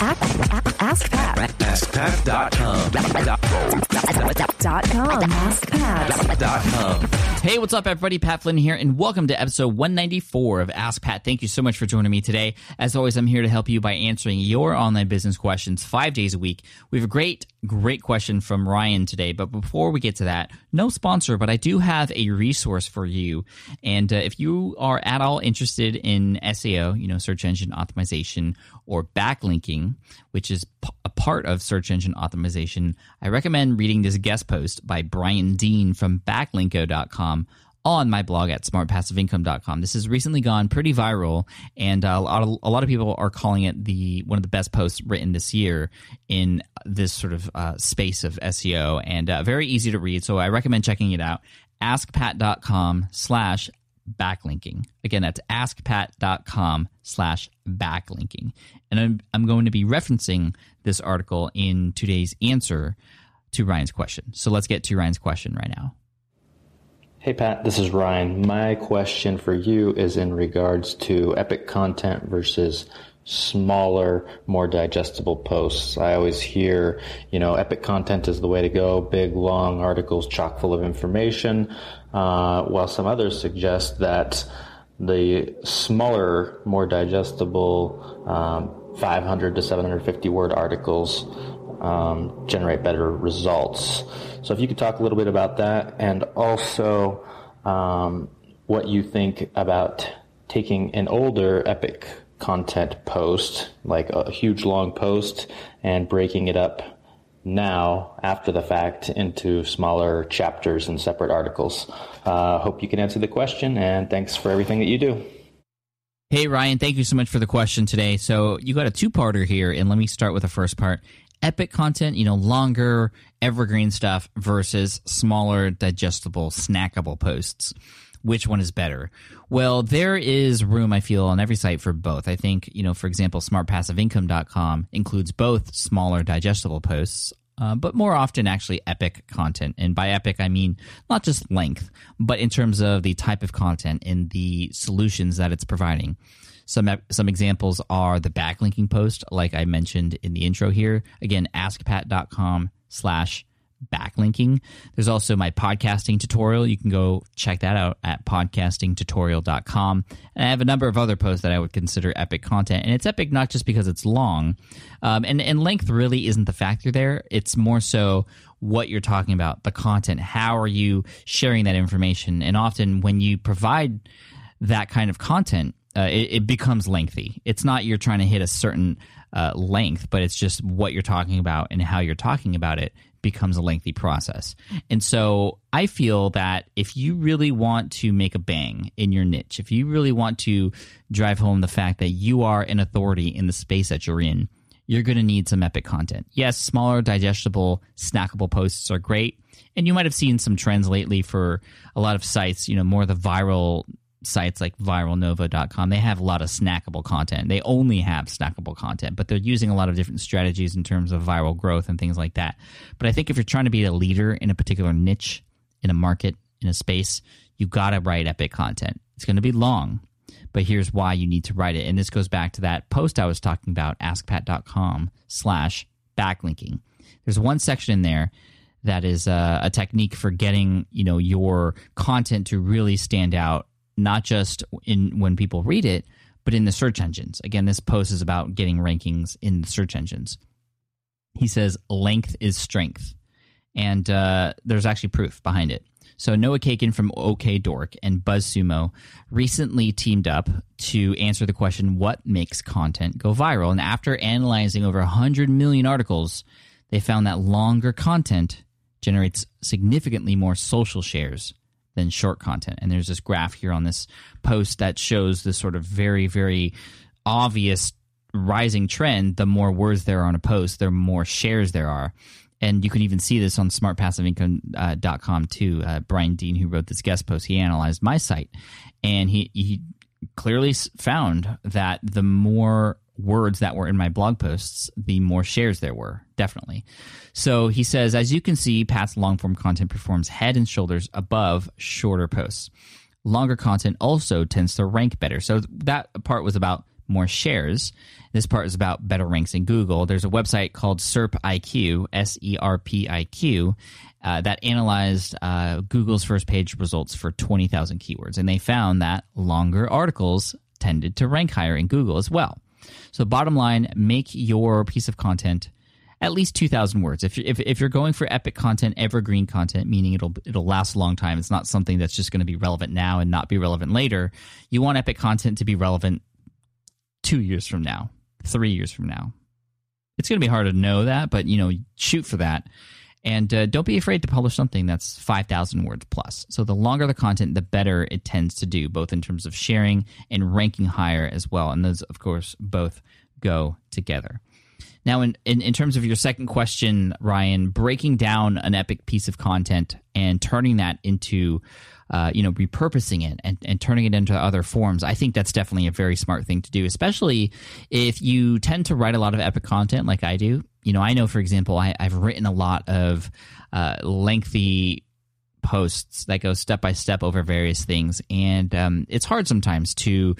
Ask Pat. AskPat.com. Dot com. Hey, what's up, everybody? Pat Flynn here, and welcome to episode 194 of Ask Pat. Thank you so much for joining me today. As always, I'm here to help you by answering your online business questions five days a week. We have a great, great question from Ryan today, but before we get to that, no sponsor, but I do have a resource for you. And uh, if you are at all interested in SEO, you know, search engine optimization or backlinking, which is p- a part of search engine optimization, I recommend reading this guest post by Brian Dean from backlinko.com on my blog at smartpassiveincome.com. This has recently gone pretty viral, and uh, a, lot of, a lot of people are calling it the one of the best posts written this year in this sort of uh, space of SEO, and uh, very easy to read. So I recommend checking it out. AskPat.com slash backlinking. Again, that's askpat.com slash backlinking. And I'm, I'm going to be referencing this article in today's answer to Ryan's question. So let's get to Ryan's question right now. Hey Pat, this is Ryan. My question for you is in regards to epic content versus smaller, more digestible posts. I always hear, you know, epic content is the way to go, big, long articles chock full of information, uh, while some others suggest that the smaller, more digestible, um, 500 to 750 word articles um, generate better results. So if you could talk a little bit about that and also um, what you think about taking an older epic content post, like a huge long post, and breaking it up now after the fact into smaller chapters and separate articles. Uh, hope you can answer the question and thanks for everything that you do. Hey, Ryan, thank you so much for the question today. So, you got a two parter here, and let me start with the first part. Epic content, you know, longer, evergreen stuff versus smaller, digestible, snackable posts. Which one is better? Well, there is room, I feel, on every site for both. I think, you know, for example, smartpassiveincome.com includes both smaller, digestible posts uh, but more often actually epic content. And by epic, I mean not just length, but in terms of the type of content and the solutions that it's providing. Some some examples are the backlinking post, like I mentioned in the intro here. Again, askpat.com slash backlinking. There's also my podcasting tutorial. You can go check that out at podcastingtutorial.com. And I have a number of other posts that I would consider epic content. And it's epic not just because it's long, um, and, and length really isn't the factor there. It's more so what you're talking about, the content. How are you sharing that information? And often when you provide that kind of content, uh, it, it, becomes lengthy. It's not you're trying to hit a certain uh, length, but it's just what you're talking about and how you're talking about it becomes a lengthy process. And so I feel that if you really want to make a bang in your niche, if you really want to drive home the fact that you are an authority in the space that you're in, you're going to need some epic content. Yes, smaller, digestible, snackable posts are great. And you might have seen some trends lately for a lot of sites, you know, more the viral sites like viralnova.com, they have a lot of snackable content. They only have snackable content, but they're using a lot of different strategies in terms of viral growth and things like that. But I think if you're trying to be a leader in a particular niche, in a market, in a space, you got to write epic content. It's going to be long, but here's why you need to write it. And this goes back to that post I was talking about, askpat.com slash backlinking. There's one section in there that is a, a technique for getting, you know, your content to really stand out not just in when people read it, but in the search engines. Again, this post is about getting rankings in the search engines. He says length is strength, and uh, there's actually proof behind it. So Noah Kagan from OK Dork and BuzzSumo recently teamed up to answer the question, "What makes content go viral?" And after analyzing over 100 million articles, they found that longer content generates significantly more social shares than short content. And there's this graph here on this post that shows this sort of very, very obvious rising trend. The more words there are on a post, the more shares there are. And you can even see this on smartpassiveincome.com uh, too. Uh, Brian Dean, who wrote this guest post, he analyzed my site and he, he clearly found that the more words that were in my blog posts, the more shares there were, definitely. So he says, as you can see, Pat's long form content performs head and shoulders above shorter posts. Longer content also tends to rank better. So that part was about more shares. This part is about better ranks in Google. There's a website called SERP IQ, S E R P I Q, uh, that analyzed uh, Google's first page results for 20,000 keywords. And they found that longer articles tended to rank higher in Google as well. So, bottom line, make your piece of content at least 2000 words. If, if, if you're going for epic content evergreen content meaning it'll it'll last a long time it's not something that's just going to be relevant now and not be relevant later you want epic content to be relevant two years from now three years from now. It's going to be hard to know that but you know shoot for that and uh, don't be afraid to publish something that's 5000 words plus. So the longer the content the better it tends to do both in terms of sharing and ranking higher as well. And those of course both go together. Now, in, in, in, terms of your second question, Ryan, breaking down an epic piece of content and turning that into, uh, you know, repurposing it and, and turning it into other forms, I think that's definitely a very smart thing to do, especially if you tend to write a lot of epic content like I do. You know, I know, for example, I, have written a lot of uh, lengthy posts that go step by step over various things and um, it's hard sometimes to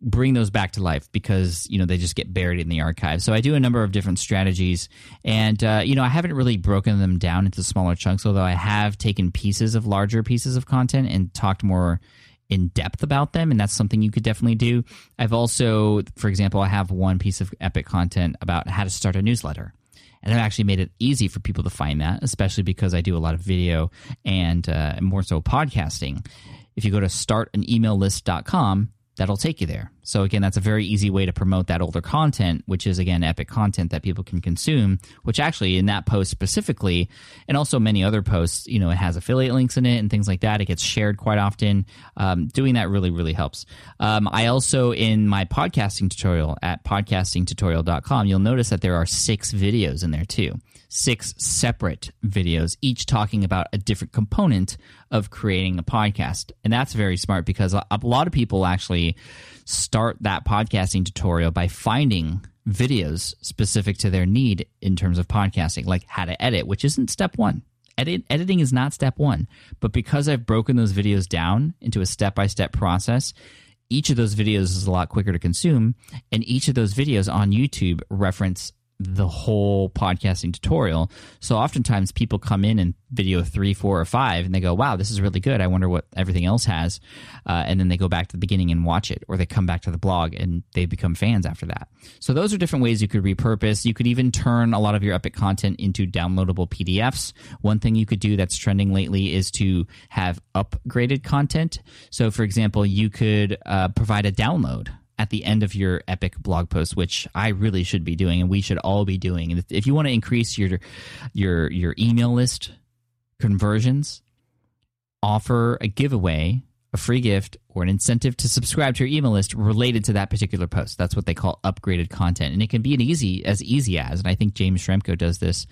bring those back to life because you know they just get buried in the archive. So I do a number of different strategies, and uh, you know I haven't really broken them down into smaller chunks. Although I have taken pieces of larger pieces of content and talked more in depth about them, and that's something you could definitely do. I've also, for example, I have one piece of epic content about how to start a newsletter. And I've actually made it easy for people to find that, especially because I do a lot of video and uh, more so podcasting. If you go to startanemaillist.com, that'll take you there. So again, that's a very easy way to promote that older content, which is again epic content that people can consume, which actually in that post specifically, and also many other posts, you know, it has affiliate links in it and things like that. It gets shared quite often. Um, doing that really, really helps. Um, I also, in my podcasting tutorial at podcastingtutorial.com, you'll notice that there are six videos in there too six separate videos, each talking about a different component of creating a podcast. And that's very smart because a lot of people actually start that podcasting tutorial by finding videos specific to their need in terms of podcasting, like how to edit, which isn't step one. Edit, editing is not step one. But because I've broken those videos down into a step by step process, each of those videos is a lot quicker to consume. And each of those videos on YouTube reference the whole podcasting tutorial. So oftentimes people come in in video three, four, or five, and they go, "Wow, this is really good. I wonder what everything else has," uh, and then they go back to the beginning and watch it, or they come back to the blog and they become fans after that. So those are different ways you could repurpose. You could even turn a lot of your epic content into downloadable PDFs. One thing you could do that's trending lately is to have upgraded content. So, for example, you could uh, provide a download at the end of your epic blog post which i really should be doing and we should all be doing. And if you want to increase your your your email list conversions offer a giveaway a free gift or an incentive to subscribe to your email list related to that particular post. That's what they call upgraded content. And it can be an easy as easy as and i think james Schramko does this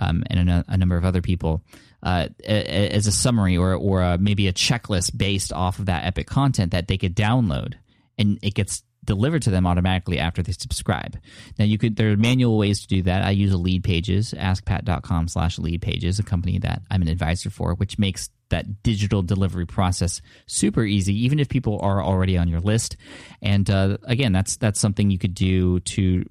um, and a, a, number of other people uh, as a summary or, or a, maybe a checklist based off of that epic content that they could download. And it gets delivered to them automatically after they subscribe. Now you could there are manual ways to do that. I use a Leadpages, askpat.com slash lead pages, a company that I'm an advisor for, which makes that digital delivery process super easy, even if people are already on your list. And uh, again, that's that's something you could do to.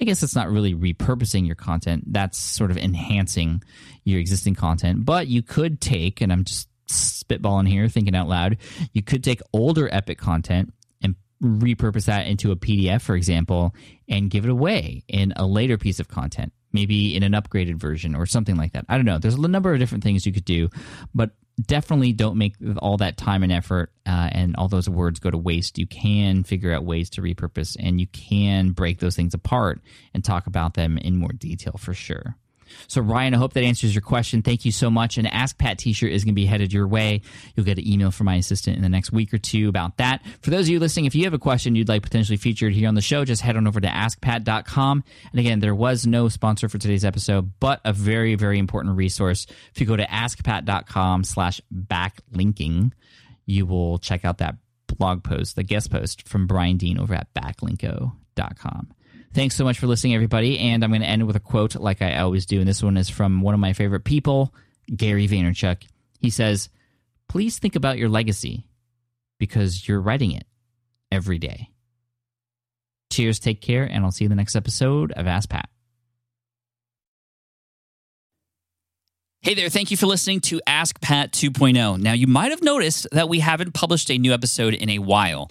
I guess it's not really repurposing your content. That's sort of enhancing your existing content. But you could take, and I'm just spitballing here, thinking out loud, you could take older Epic content repurpose that into a PDF, for example, and give it away in a later piece of content, maybe in an upgraded version or something like that. I don't know. There's a number of different things you could do, but definitely don't make all that time and effort uh, and all those words go to waste. You can figure out ways to repurpose and you can break those things apart and talk about them in more detail for sure. So, Ryan, I hope that answers your question. Thank you so much. An Ask Pat t shirt is going to be headed your way. You'll get an email from my assistant in the next week or two about that. For those of you listening, if you have a question you'd like potentially featured here on the show, just head on over to askpat.com. And again, there was no sponsor for today's episode, but a very, very important resource. If you go to askpat.com slash backlinking, you will check out that blog post, the guest post from Brian Dean over at backlinko.com. Thanks so much for listening, everybody. And I'm going to end with a quote like I always do. And this one is from one of my favorite people, Gary Vaynerchuk. He says, Please think about your legacy because you're writing it every day. Cheers, take care, and I'll see you in the next episode of Ask Pat. Hey there, thank you for listening to Ask Pat 2.0. Now, you might have noticed that we haven't published a new episode in a while.